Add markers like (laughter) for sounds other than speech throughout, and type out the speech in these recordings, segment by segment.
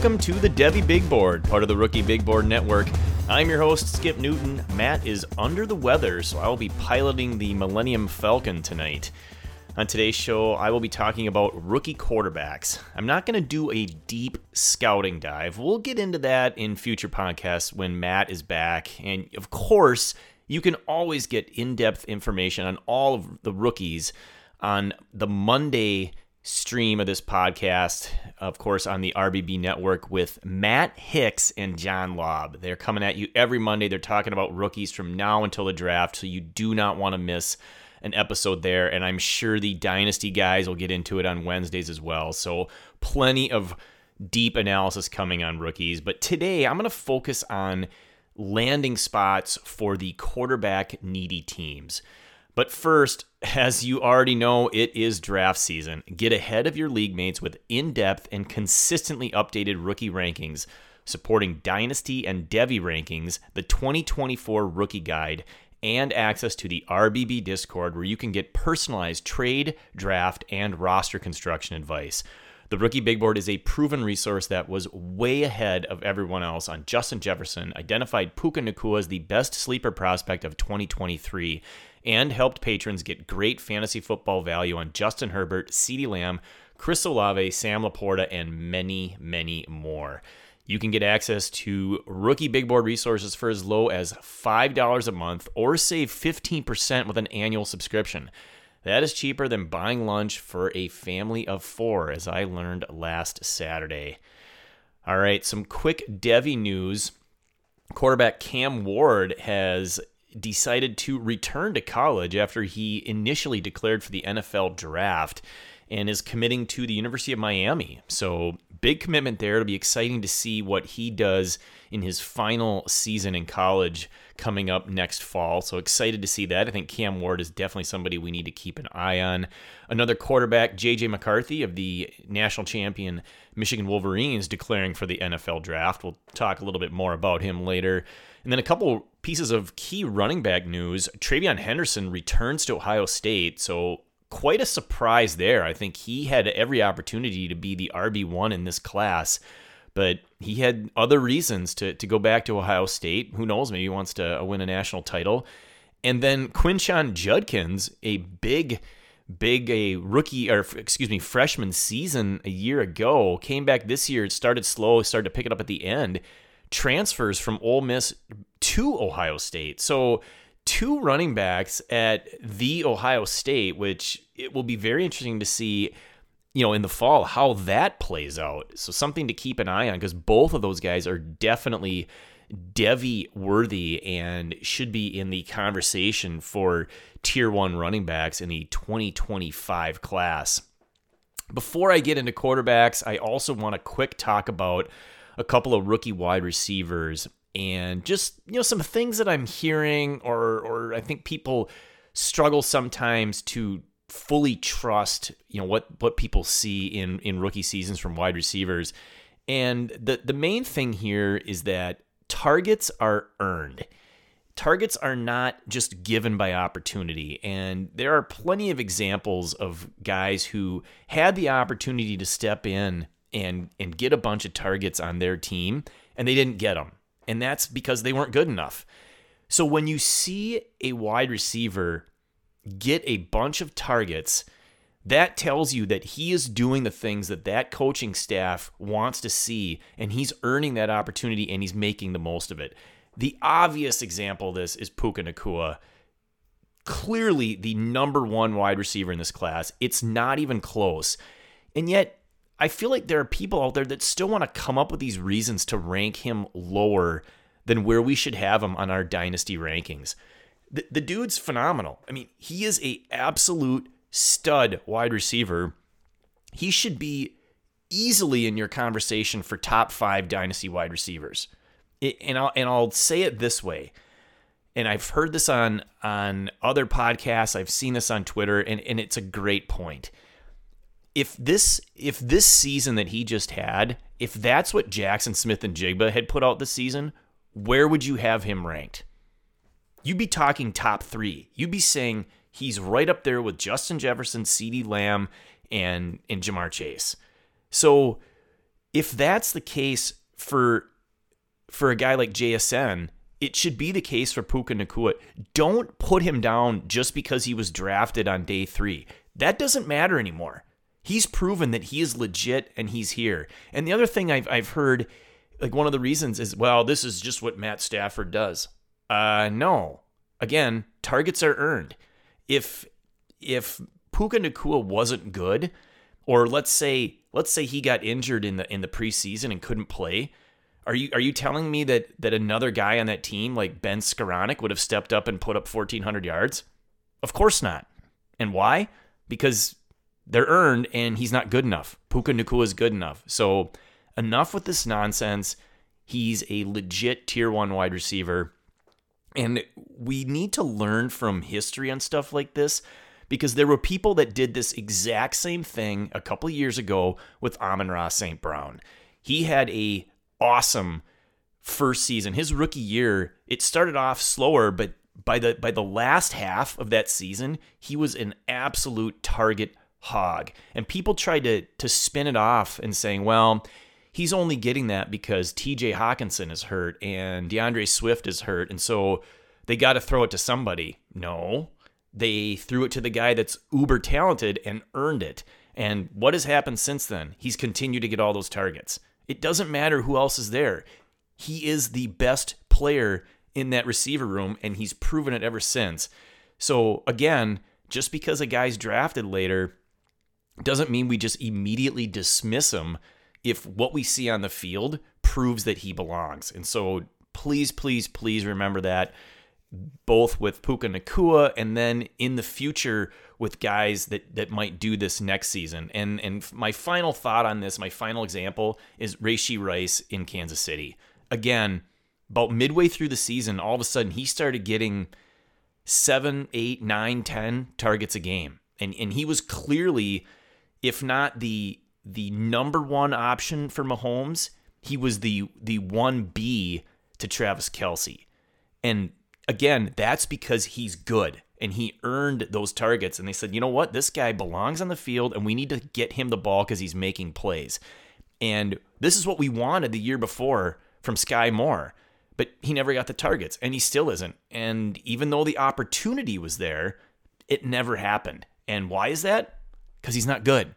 Welcome to the Devy Big Board, part of the Rookie Big Board Network. I'm your host, Skip Newton. Matt is under the weather, so I will be piloting the Millennium Falcon tonight. On today's show, I will be talking about rookie quarterbacks. I'm not going to do a deep scouting dive. We'll get into that in future podcasts when Matt is back. And of course, you can always get in depth information on all of the rookies on the Monday stream of this podcast, of course, on the RBB network with Matt Hicks and John Lobb. They're coming at you every Monday. They're talking about rookies from now until the draft, so you do not want to miss an episode there. And I'm sure the Dynasty guys will get into it on Wednesdays as well. So, plenty of deep analysis coming on rookies. But today, I'm going to focus on landing spots for the quarterback needy teams. But first, as you already know, it is draft season. Get ahead of your league mates with in depth and consistently updated rookie rankings, supporting Dynasty and Devy rankings, the 2024 Rookie Guide, and access to the RBB Discord where you can get personalized trade, draft, and roster construction advice. The Rookie Big Board is a proven resource that was way ahead of everyone else on Justin Jefferson, identified Puka Nacua as the best sleeper prospect of 2023, and helped patrons get great fantasy football value on Justin Herbert, CeeDee Lamb, Chris Olave, Sam LaPorta, and many, many more. You can get access to rookie big board resources for as low as $5 a month or save 15% with an annual subscription. That is cheaper than buying lunch for a family of four, as I learned last Saturday. All right, some quick Devy news. Quarterback Cam Ward has decided to return to college after he initially declared for the NFL draft and is committing to the University of Miami. So, big commitment there. It'll be exciting to see what he does in his final season in college coming up next fall. So, excited to see that. I think Cam Ward is definitely somebody we need to keep an eye on. Another quarterback, JJ McCarthy of the national champion Michigan Wolverines, declaring for the NFL draft. We'll talk a little bit more about him later. And then a couple pieces of key running back news. TreVeyon Henderson returns to Ohio State. So, quite a surprise there. I think he had every opportunity to be the RB1 in this class, but he had other reasons to, to go back to Ohio State. Who knows? Maybe he wants to uh, win a national title. And then Quinshon Judkins, a big, big a rookie or excuse me freshman season a year ago, came back this year. It started slow, started to pick it up at the end. Transfers from Ole Miss to Ohio State. So two running backs at the Ohio State, which it will be very interesting to see, you know, in the fall how that plays out. So something to keep an eye on because both of those guys are definitely Devy worthy and should be in the conversation for tier one running backs in the 2025 class. Before I get into quarterbacks, I also want to quick talk about a couple of rookie wide receivers and just you know some things that I'm hearing or or I think people struggle sometimes to fully trust you know what what people see in in rookie seasons from wide receivers. And the the main thing here is that targets are earned. Targets are not just given by opportunity. And there are plenty of examples of guys who had the opportunity to step in and and get a bunch of targets on their team and they didn't get them and that's because they weren't good enough. So when you see a wide receiver get a bunch of targets, that tells you that he is doing the things that that coaching staff wants to see and he's earning that opportunity and he's making the most of it. The obvious example of this is Puka Nacua. Clearly the number one wide receiver in this class. It's not even close. And yet I feel like there are people out there that still want to come up with these reasons to rank him lower than where we should have him on our dynasty rankings. The, the dude's phenomenal. I mean, he is a absolute stud wide receiver. He should be easily in your conversation for top five dynasty wide receivers. It, and I'll and I'll say it this way. And I've heard this on on other podcasts. I've seen this on Twitter, and, and it's a great point if this if this season that he just had, if that's what Jackson Smith-Njigba had put out this season, where would you have him ranked? You'd be talking top three. You'd be saying he's right up there with Justin Jefferson, CeeDee Lamb, and and Ja'Marr Chase. So if that's the case for for a guy like JSN, it should be the case for Puka Nacua. Don't put him down just because he was drafted on day three. That doesn't matter anymore. He's proven that he is legit and he's here. And the other thing I've, I've heard, like one of the reasons is, well, this is just what Matt Stafford does. Uh, no. Again, targets are earned. If if Puka Nacua wasn't good, or let's say let's say he got injured in the in the preseason and couldn't play, are you are you telling me that that another guy on that team like Ben Skowronek would have stepped up and put up 1400 yards? Of course not. And why? Because they're earned and he's not good enough. Puka Nacua is good enough. So enough with this nonsense. He's a legit tier 1 wide receiver. And we need to learn from history on stuff like this because there were people that did this exact same thing a couple years ago with Amon-Ra St. Brown. He had a awesome first season. His rookie year, it started off slower, but by the by the last half of that season, he was an absolute target hog. And people tried to to spin it off and saying, well, he's only getting that because TJ Hockenson is hurt and D'Andre Swift is hurt. And so they got to throw it to somebody. No, they threw it to the guy that's uber talented and earned it. And what has happened since then? He's continued to get all those targets. It doesn't matter who else is there. He is the best player in that receiver room, and he's proven it ever since. So, again, just because a guy's drafted later doesn't mean we just immediately dismiss him if what we see on the field proves that he belongs. And so, please, please, please remember that both with Puka Nacua and then in the future with guys that that might do this next season. And and my final thought on this, my final example is Rashee Rice in Kansas City. Again, about midway through the season, all of a sudden he started getting seven, eight, nine, ten targets a game. And and he was clearly, if not the the number one option for Mahomes, he was the the one B to Travis Kelce. And again, that's because he's good and he earned those targets. And they said, you know what? This guy belongs on the field and we need to get him the ball because he's making plays. And this is what we wanted the year before from Skyy Moore, but he never got the targets and he still isn't. And even though the opportunity was there, it never happened. And why is that? Because he's not good.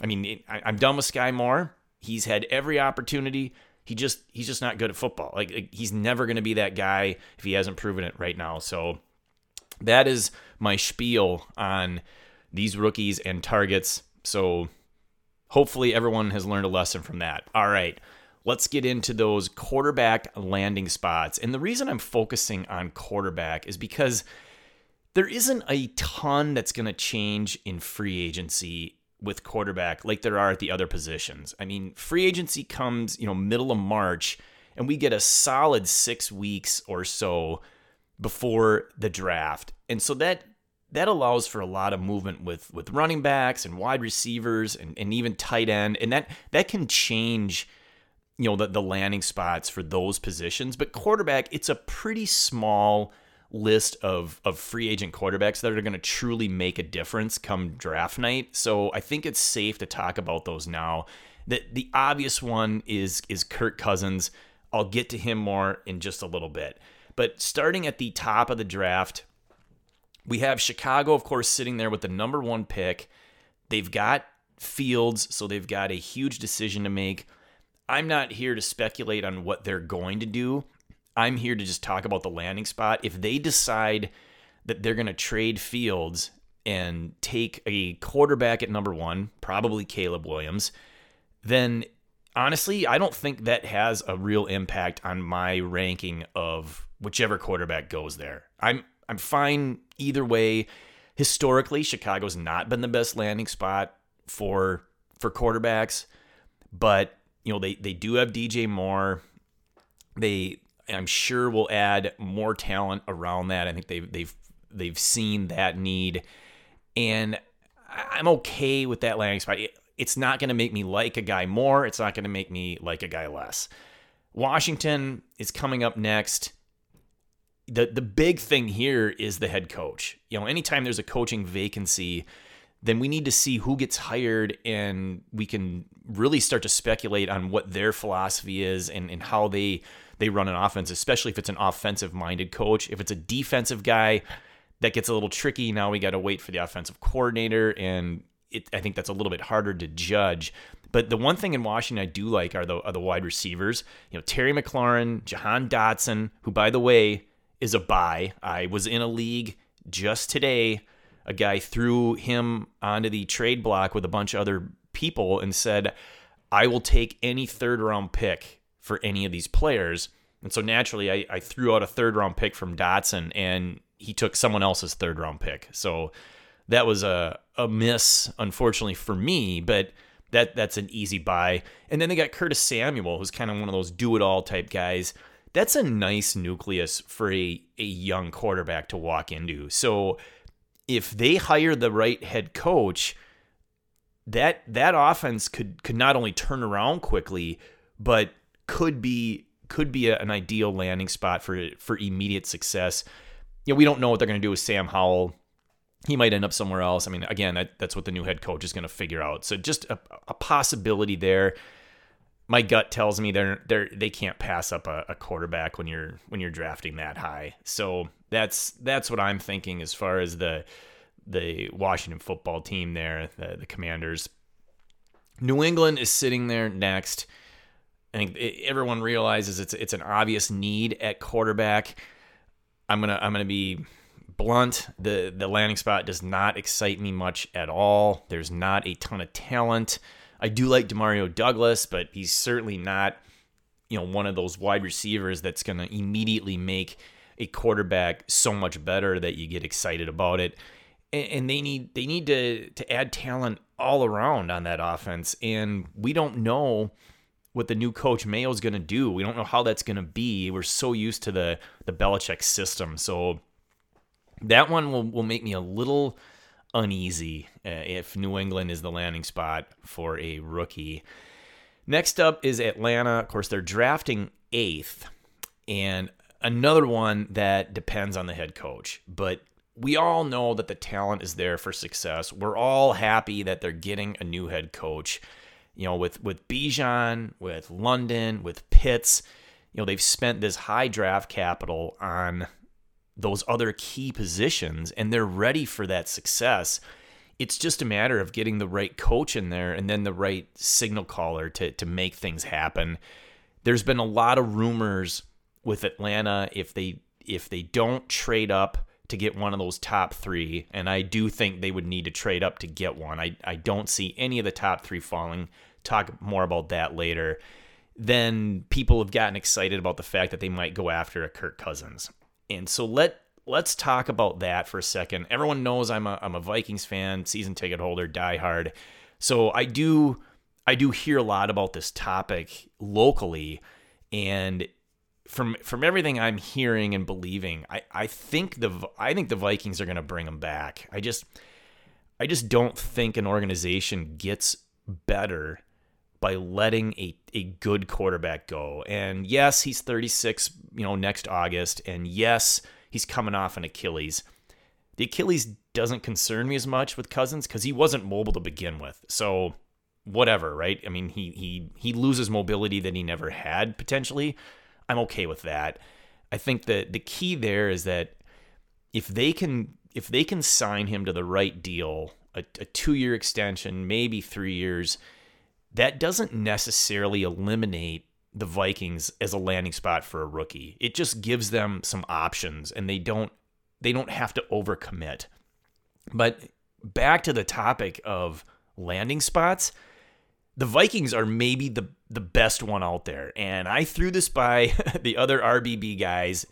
I mean, I'm done with Skyy Moore. He's had every opportunity he just he's just not good at football. Like, like he's never going to be that guy if he hasn't proven it right now. So that is my spiel on these rookies and targets. So hopefully everyone has learned a lesson from that. All right. Let's get into those quarterback landing spots. And the reason I'm focusing on quarterback is because there isn't a ton that's going to change in free agency with quarterback like there are at the other positions. I mean, free agency comes, you know, middle of March, and we get a solid six weeks or so before the draft. And so that that allows for a lot of movement with with running backs and wide receivers and, and even tight end. And that that can change, you know, the, the landing spots for those positions. But quarterback, it's a pretty small list of of free agent quarterbacks that are going to truly make a difference come draft night. So I think it's safe to talk about those now. The the obvious one is is Kirk Cousins. I'll get to him more in just a little bit. But starting at the top of the draft, we have Chicago, of course, sitting there with the number one pick. They've got Fields, so they've got a huge decision to make. I'm not here to speculate on what they're going to do. I'm here to just talk about the landing spot. If they decide that they're going to trade Fields and take a quarterback at number one, probably Caleb Williams, then honestly, I don't think that has a real impact on my ranking of whichever quarterback goes there. I'm I'm fine either way. Historically, Chicago's not been the best landing spot for for quarterbacks, but you know they they do have DJ Moore. They I'm sure will add more talent around that. I think they've they've they've seen that need, and I'm okay with that landing spot. It's not going to make me like a guy more. It's not going to make me like a guy less. Washington is coming up next. The the big thing here is the head coach. You know, anytime there's a coaching vacancy, then we need to see who gets hired and we can really start to speculate on what their philosophy is and, and how they they run an offense, especially if it's an offensive minded coach. If it's a defensive guy, that gets a little tricky. Now we got to wait for the offensive coordinator, and it, I think that's a little bit harder to judge. But the one thing in Washington I do like are the are the wide receivers. You know, Terry McLaurin, Jahan Dotson, who by the way is a buy. I was in a league just today. A guy threw him onto the trade block with a bunch of other people and said, "I will take any third round pick for any of these players." And so naturally, I, I threw out a third round pick from Dotson, and he took someone else's third round pick. So that was a a miss, unfortunately for me, but that that's an easy buy. And then they got Curtis Samuel, who's kind of one of those do it all type guys. That's a nice nucleus for a, a young quarterback to walk into. So if they hire the right head coach, that that offense could could not only turn around quickly, but could be could be a, an ideal landing spot for for immediate success. You know, we don't know what they're going to do with Sam Howell he might end up somewhere else. I mean, again, that, that's what the new head coach is going to figure out. So just a, a, possibility there. My gut tells me they're they're they can't pass up a, a, quarterback when you're when you're drafting that high. So that's that's what I'm thinking as far as the the Washington football team there, the, the Commanders. New England is sitting there next. I think everyone realizes it's it's an obvious need at quarterback. I'm gonna I'm gonna be blunt. The the landing spot does not excite me much at all. There's not a ton of talent. I do like Demario Douglas, but he's certainly not, you know, one of those wide receivers that's to immediately make a quarterback so much better that you get excited about it. And, and they need they need to to add talent all around on that offense, and we don't know what the new coach Mayo is going to do. We don't know how that's going to be. We're so used to the the Belichick system, so that one will, will make me a little uneasy uh, if New England is the landing spot for a rookie. Next up is Atlanta. Of course, they're drafting eighth, and another one that depends on the head coach. But we all know that the talent is there for success. We're all happy that they're getting a new head coach. You know, with with Bijan, with London, with Pitts, you know, they've spent this high draft capital on those other key positions and they're ready for that success. It's just a matter of getting the right coach in there and then the right signal caller to, to make things happen. There's been a lot of rumors with Atlanta if they if they don't trade up to get one of those top three, and I do think they would need to trade up to get one. I, I don't see any of the top three falling. Talk more about that later. Then people have gotten excited about the fact that they might go after a Kirk Cousins. And so let let's talk about that for a second. Everyone knows I'm a I'm a Vikings fan, season ticket holder, die hard. So I do I do hear a lot about this topic locally and from from everything I'm hearing and believing, I, I think the I think the Vikings are going to bring him back. I just I just don't think an organization gets better by letting a, a good quarterback go. And yes, he's 36, you know, next August. And yes, he's coming off an Achilles. The Achilles doesn't concern me as much with Cousins because he wasn't mobile to begin with. So whatever, right? I mean, he he he loses mobility that he never had potentially. I'm okay with that. I think that the key there is that if they can if they can sign him to the right deal, a, a two year extension, maybe three years, that doesn't necessarily eliminate the Vikings as a landing spot for a rookie. It just gives them some options and they don't they don't have to overcommit. But back to the topic of landing spots, the Vikings are maybe the the best one out there. And I threw this by (laughs) the other RBB guys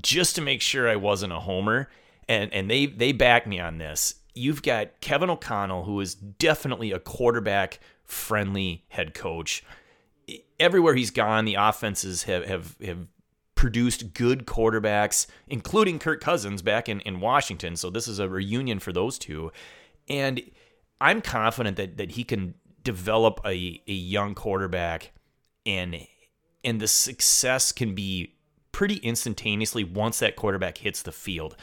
just to make sure I wasn't a homer and and they they back me on this. You've got Kevin O'Connell who is definitely a quarterback friendly head coach. Everywhere he's gone, the offenses have have, have produced good quarterbacks, including Kirk Cousins back in, in Washington. So this is a reunion for those two. And I'm confident that that he can develop a, a young quarterback and and the success can be pretty instantaneously once that quarterback hits the field.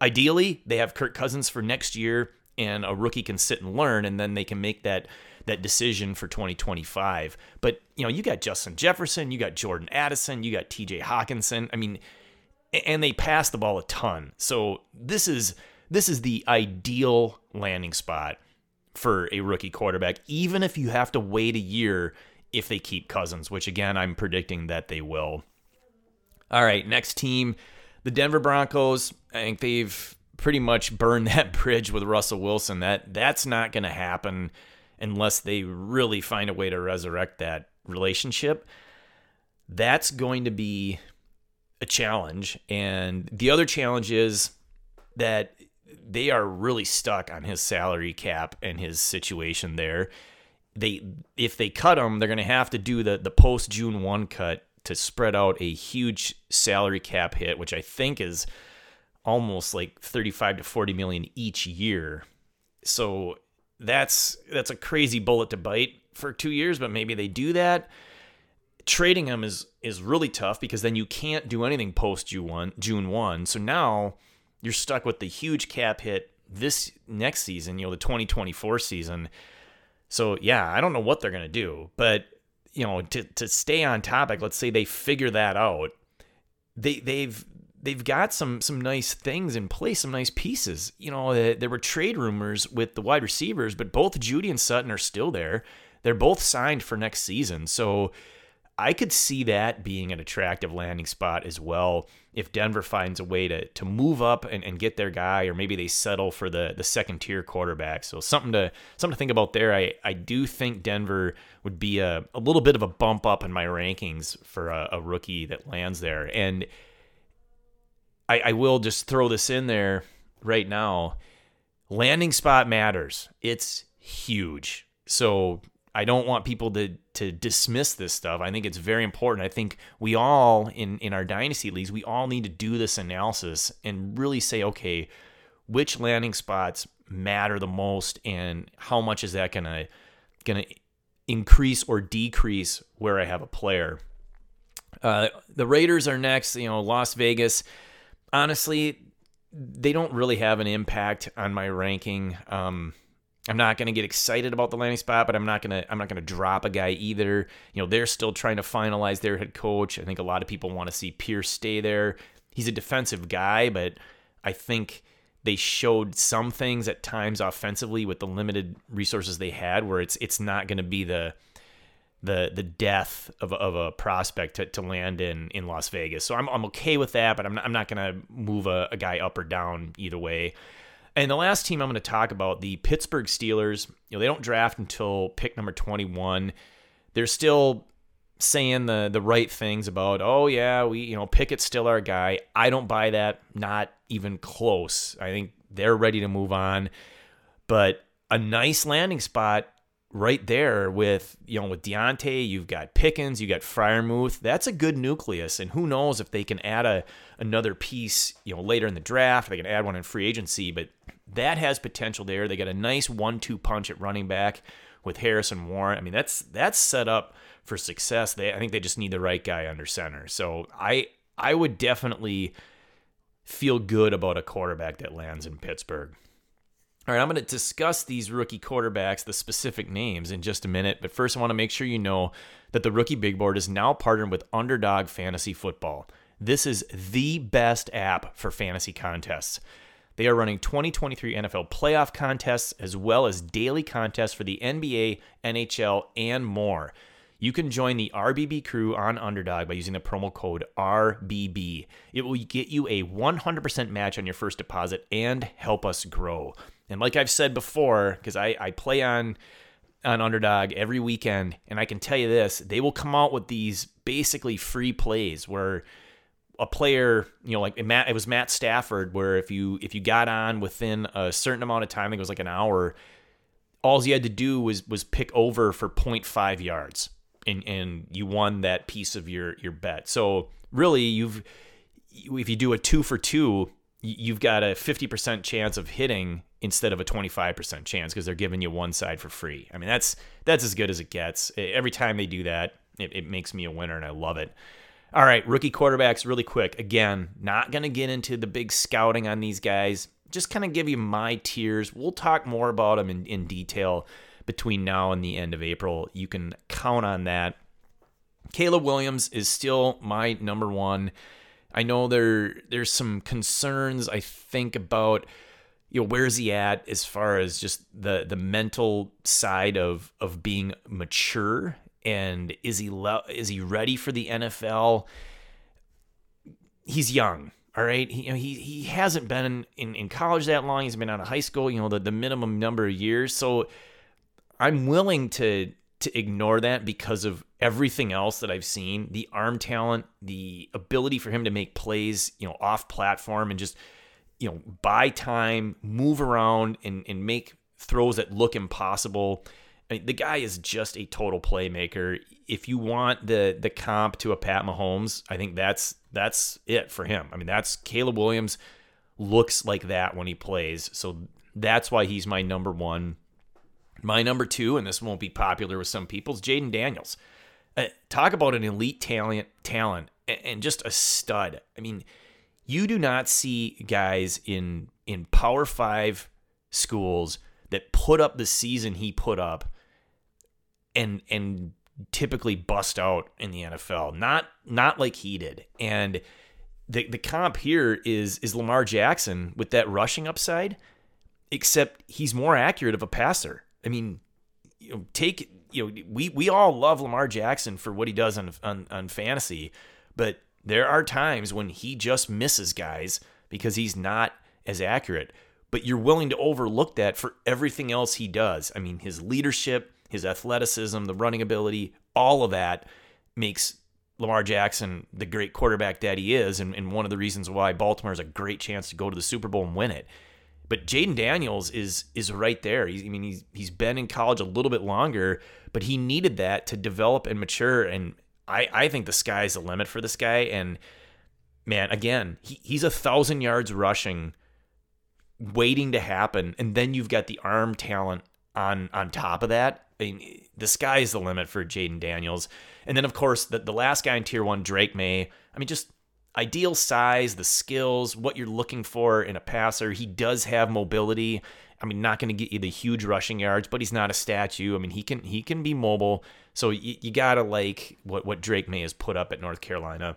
Ideally, they have Kirk Cousins for next year and a rookie can sit and learn, and then they can make that that decision for 2025. But you know, you got Justin Jefferson, you got Jordan Addison, you got T.J. Hockenson. I mean, and they pass the ball a ton. So this is this is the ideal landing spot for a rookie quarterback, even if you have to wait a year if they keep Cousins, which again I'm predicting that they will. All right, next team, the Denver Broncos. I think they've pretty much burned (laughs) that bridge with Russell Wilson. That that's not going to happen unless they really find a way to resurrect that relationship. That's going to be a challenge. And the other challenge is that they are really stuck on his salary cap and his situation there. They if they cut him, they're going to have to do the the post June 1 cut to spread out a huge salary cap hit, which I think is almost like 35 to 40 million each year. So that's that's a crazy bullet to bite for 2 years, but maybe they do that. Trading him is is really tough because then you can't do anything post June 1, June 1. So now you're stuck with the huge cap hit this next season, you know, the 2024 season. So yeah, I don't know what they're gonna do, but you know, to to stay on topic, let's say they figure that out. They they've they've got some some nice things in place, some nice pieces. You know, eh, there were trade rumors with the wide receivers, but both Jeudy and Sutton are still there. They're both signed for next season, so I could see that being an attractive landing spot as well if Denver finds a way to to move up and, and get their guy, or maybe they settle for the the second tier quarterback. So something to something to think about there. I, I do think Denver would be a, a little bit of a bump up in my rankings for a, a rookie that lands there. And I, I will just throw this in there right now. Landing spot matters. It's huge. So I don't want people to to dismiss this stuff. I think it's very important. I think we all in in our dynasty leagues, we all need to do this analysis and really say, okay, which landing spots matter the most, and how much is that gonna gonna increase or decrease where I have a player. Uh, the Raiders are next. You know, Las Vegas. Honestly, they don't really have an impact on my ranking. Um, I'm not going to get excited about the landing spot, but I'm not going to I'm not going to drop a guy either. You know, they're still trying to finalize their head coach. I think a lot of people want to see Pierce stay there. He's a defensive guy, but I think they showed some things at times offensively with the limited resources they had where it's it's not going to be the the the death of, of a prospect to, to land in in Las Vegas. So I'm, I'm okay with that, but I'm not, I'm not going to move a, a guy up or down either way. And the last team I'm going to talk about, the Pittsburgh Steelers, you know, they don't draft until pick number 21. They're still saying the the right things about, oh yeah, we, you know, Pickett's still our guy. I don't buy that, not even close. I think they're ready to move on. But a nice landing spot right there with you know with Diontae, you've got Pickens, you got Freiermuth. That's a good nucleus, and who knows if they can add a another piece, you know, later in the draft. They can add one in free agency, but that has potential there. They got a nice one-two punch at running back with Harris and Warren. I mean, that's that's set up for success. They I think they just need the right guy under center. So I I would definitely feel good about a quarterback that lands in Pittsburgh. All right, I'm going to discuss these rookie quarterbacks, the specific names, in just a minute. But first, I want to make sure you know that the Rookie Big Board is now partnered with Underdog Fantasy Football. This is the best app for fantasy contests. They are running 2023 NFL playoff contests as well as daily contests for the NBA, NHL, and more. You can join the RBB crew on Underdog by using the promo code RBB. It will get you a 100% match on your first deposit and help us grow. And like I've said before, because I, I play on on Underdog every weekend, and I can tell you this, they will come out with these basically free plays where a player, you know, like Matt, it was Matt Stafford, where if you if you got on within a certain amount of time, I think it was like an hour, all you had to do was was pick over for 0.5 yards, and and you won that piece of your your bet. So really, you've if you do a two for two, you've got a 50% chance of hitting instead of a 25% chance because they're giving you one side for free. I mean, that's that's as good as it gets. Every time they do that, it, it makes me a winner, and I love it. All right, rookie quarterbacks, really quick. Again, not going to get into the big scouting on these guys. Just kind of give you my tiers. We'll talk more about them in, in detail between now and the end of April. You can count on that. Caleb Williams is still my number one. I know there there's some concerns I think about you know where's he at as far as just the the mental side of of being mature and is he le- is he ready for the NFL? He's young, all right. He you know, he, he hasn't been in, in college that long. He's been out of high school, you know, the, the minimum number of years. So I'm willing to to ignore that because of everything else that I've seen, the arm talent, the ability for him to make plays, you know, off platform and just you know, buy time, move around and and make throws that look impossible. I mean, the guy is just a total playmaker. If you want the the comp to a Pat Mahomes, I think that's that's it for him. I mean, that's Caleb Williams looks like that when he plays. So that's why he's my number one. My number two, and this won't be popular with some people, is Jayden Daniels. Uh, talk about an elite talent, talent, and just a stud. I mean, you do not see guys in in Power Five schools that put up the season he put up and and typically bust out in the NFL. Not not like he did. And the the comp here is is Lamar Jackson with that rushing upside, except he's more accurate of a passer. I mean, you know, take you know, we we all love Lamar Jackson for what he does on on, on fantasy, but there are times when he just misses guys because he's not as accurate. But you're willing to overlook that for everything else he does. I mean, his leadership, his athleticism, the running ability, all of that makes Lamar Jackson the great quarterback that he is, and, and one of the reasons why Baltimore has a great chance to go to the Super Bowl and win it. But Jayden Daniels is is right there. He's, I mean, he's he's been in college a little bit longer, but he needed that to develop and mature. And I I think the sky's the limit for this guy. And man, again, he, he's a thousand yards rushing, waiting to happen, and then you've got the arm talent on on top of that. I mean, the sky is the limit for Jayden Daniels. And then, of course, the, the last guy in tier one, Drake Maye. I mean, just ideal size, the skills, what you're looking for in a passer. He does have mobility. I mean, not going to get you the huge rushing yards, but he's not a statue. I mean, he can he can be mobile. So you, you gotta like what what Drake Maye has put up at North Carolina.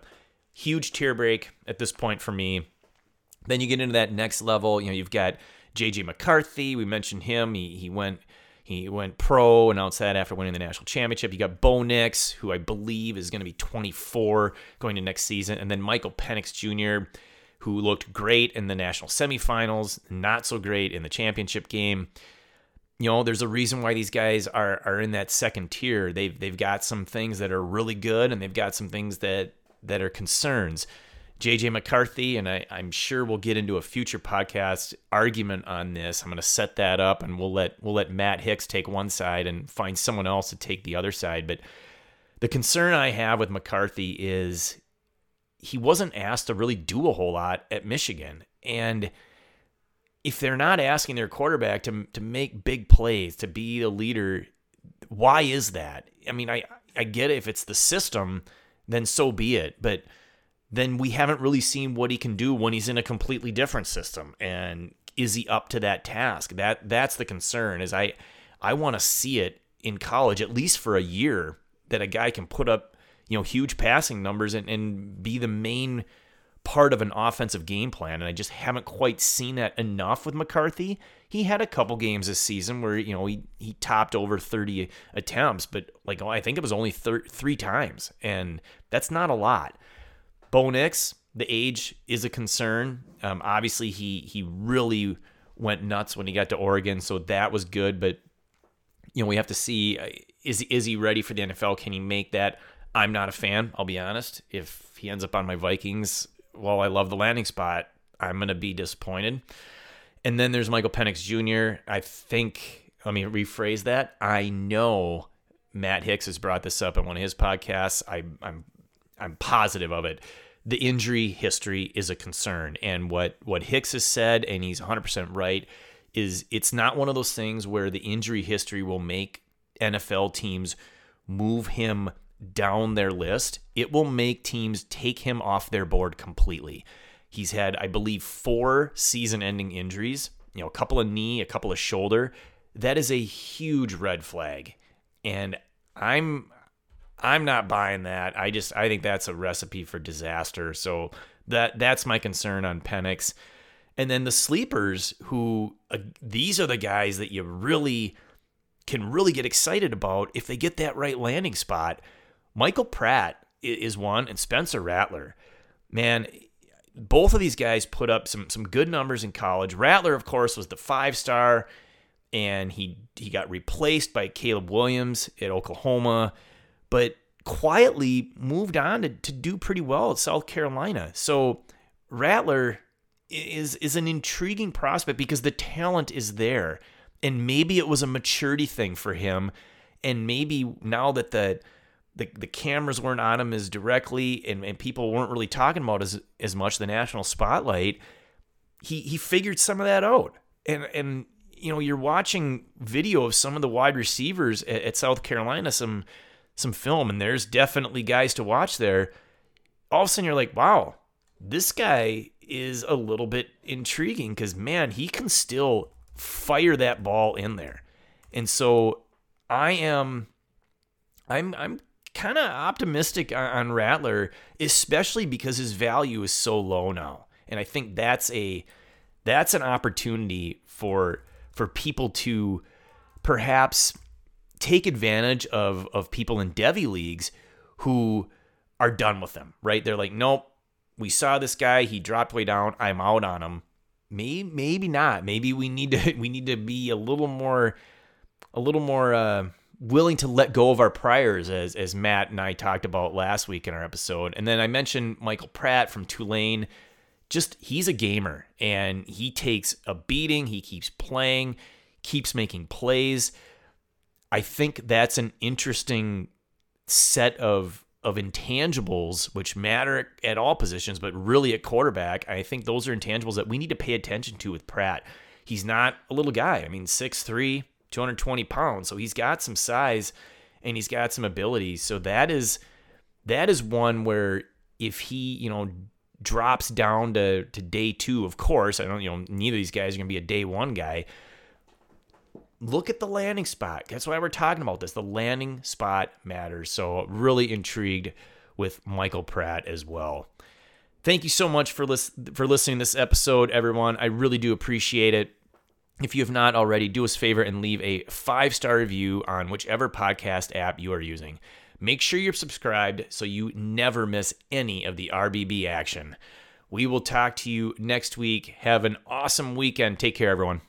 Huge tier break at this point for me. Then you get into that next level. You know, you've got JJ McCarthy. We mentioned him. He he went he went pro, announced that after winning the national championship. You got Bo Nix, who I believe is going to be 24 going to next season, and then Michael Penix Jr., who looked great in the national semifinals, not so great in the championship game. You know, there's a reason why these guys are are in that second tier. They've they've got some things that are really good, and they've got some things that that are concerns. JJ McCarthy, and I, am sure we'll get into a future podcast argument on this. I'm going to set that up, and we'll let we'll let Matt Hicks take one side and find someone else to take the other side. But the concern I have with McCarthy is he wasn't asked to really do a whole lot at Michigan, and if they're not asking their quarterback to to make big plays, to be the leader, why is that? I mean, I I get it if it's the system, then so be it, but then we haven't really seen what he can do when he's in a completely different system. And is he up to that task? That that's the concern. Is I I want to see it in college at least for a year that a guy can put up you know huge passing numbers and, and be the main part of an offensive game plan and I just haven't quite seen that enough with McCarthy. He had a couple games this season where you know he he topped over 30 attempts, but like oh, I think it was only thir- 3 times and that's not a lot. Bo Nix, the age is a concern. Um, obviously, he he really went nuts when he got to Oregon, so that was good. But you know, we have to see uh, is is he ready for the NFL? Can he make that? I'm not a fan. I'll be honest. If he ends up on my Vikings, while I love the landing spot, I'm gonna be disappointed. And then there's Michael Penix Jr. I think. Let me rephrase that. I know Matt Hicks has brought this up in one of his podcasts. I, I'm I'm positive of it. The injury history is a concern, and what what Hicks has said, and he's 100 percent right, is it's not one of those things where the injury history will make NFL teams move him down their list, it will make teams take him off their board completely. He's had, I believe, four season ending injuries, you know, a couple of knee, a couple of shoulder. That is a huge red flag. And I'm I'm not buying that. I just I think that's a recipe for disaster. So that that's my concern on Penix. And then the sleepers who uh, these are the guys that you really can really get excited about if they get that right landing spot. Michael Pratt is one and Spencer Rattler. Man, both of these guys put up some some good numbers in college. Rattler of course was the 5-star and he he got replaced by Caleb Williams at Oklahoma, but quietly moved on to, to do pretty well at South Carolina. So Rattler is is an intriguing prospect because the talent is there. And maybe it was a maturity thing for him. And maybe now that the the, the cameras weren't on him as directly and, and people weren't really talking about as as much the national spotlight, he he figured some of that out. And and you know, you're watching video of some of the wide receivers at, at South Carolina, some some film, and there's definitely guys to watch there. All of a sudden, you're like, wow, this guy is a little bit intriguing because man, he can still fire that ball in there. And so I am, I'm, I'm kind of optimistic on Rattler, especially because his value is so low now. And I think that's a, that's an opportunity for for people to perhaps take advantage of of people in Devy leagues who are done with them, right? They're like, nope, we saw this guy, he dropped way down, I'm out on him. Maybe maybe not. Maybe we need to (laughs) we need to be a little more a little more uh, willing to let go of our priors as as Matt and I talked about last week in our episode. And then I mentioned Michael Pratt from Tulane just he's a gamer and he takes a beating, he keeps playing, keeps making plays. I think that's an interesting set of of intangibles which matter at all positions, but really at quarterback, I think those are intangibles that we need to pay attention to with Pratt. He's not a little guy. I mean, 6'3, 220 pounds. So he's got some size and he's got some ability. So that is that is one where if he, you know, drops down to, to day two, of course, I don't, you know, neither of these guys are to be a day one guy. Look at the landing spot. That's why we're talking about this. The landing spot matters. So, really intrigued with Michael Pratt as well. Thank you so much for lis- for listening to this episode, everyone. I really do appreciate it. If you have not already, do us a favor and leave a five star review on whichever podcast app you are using. Make sure you're subscribed so you never miss any of the RBB action. We will talk to you next week. Have an awesome weekend. Take care, everyone.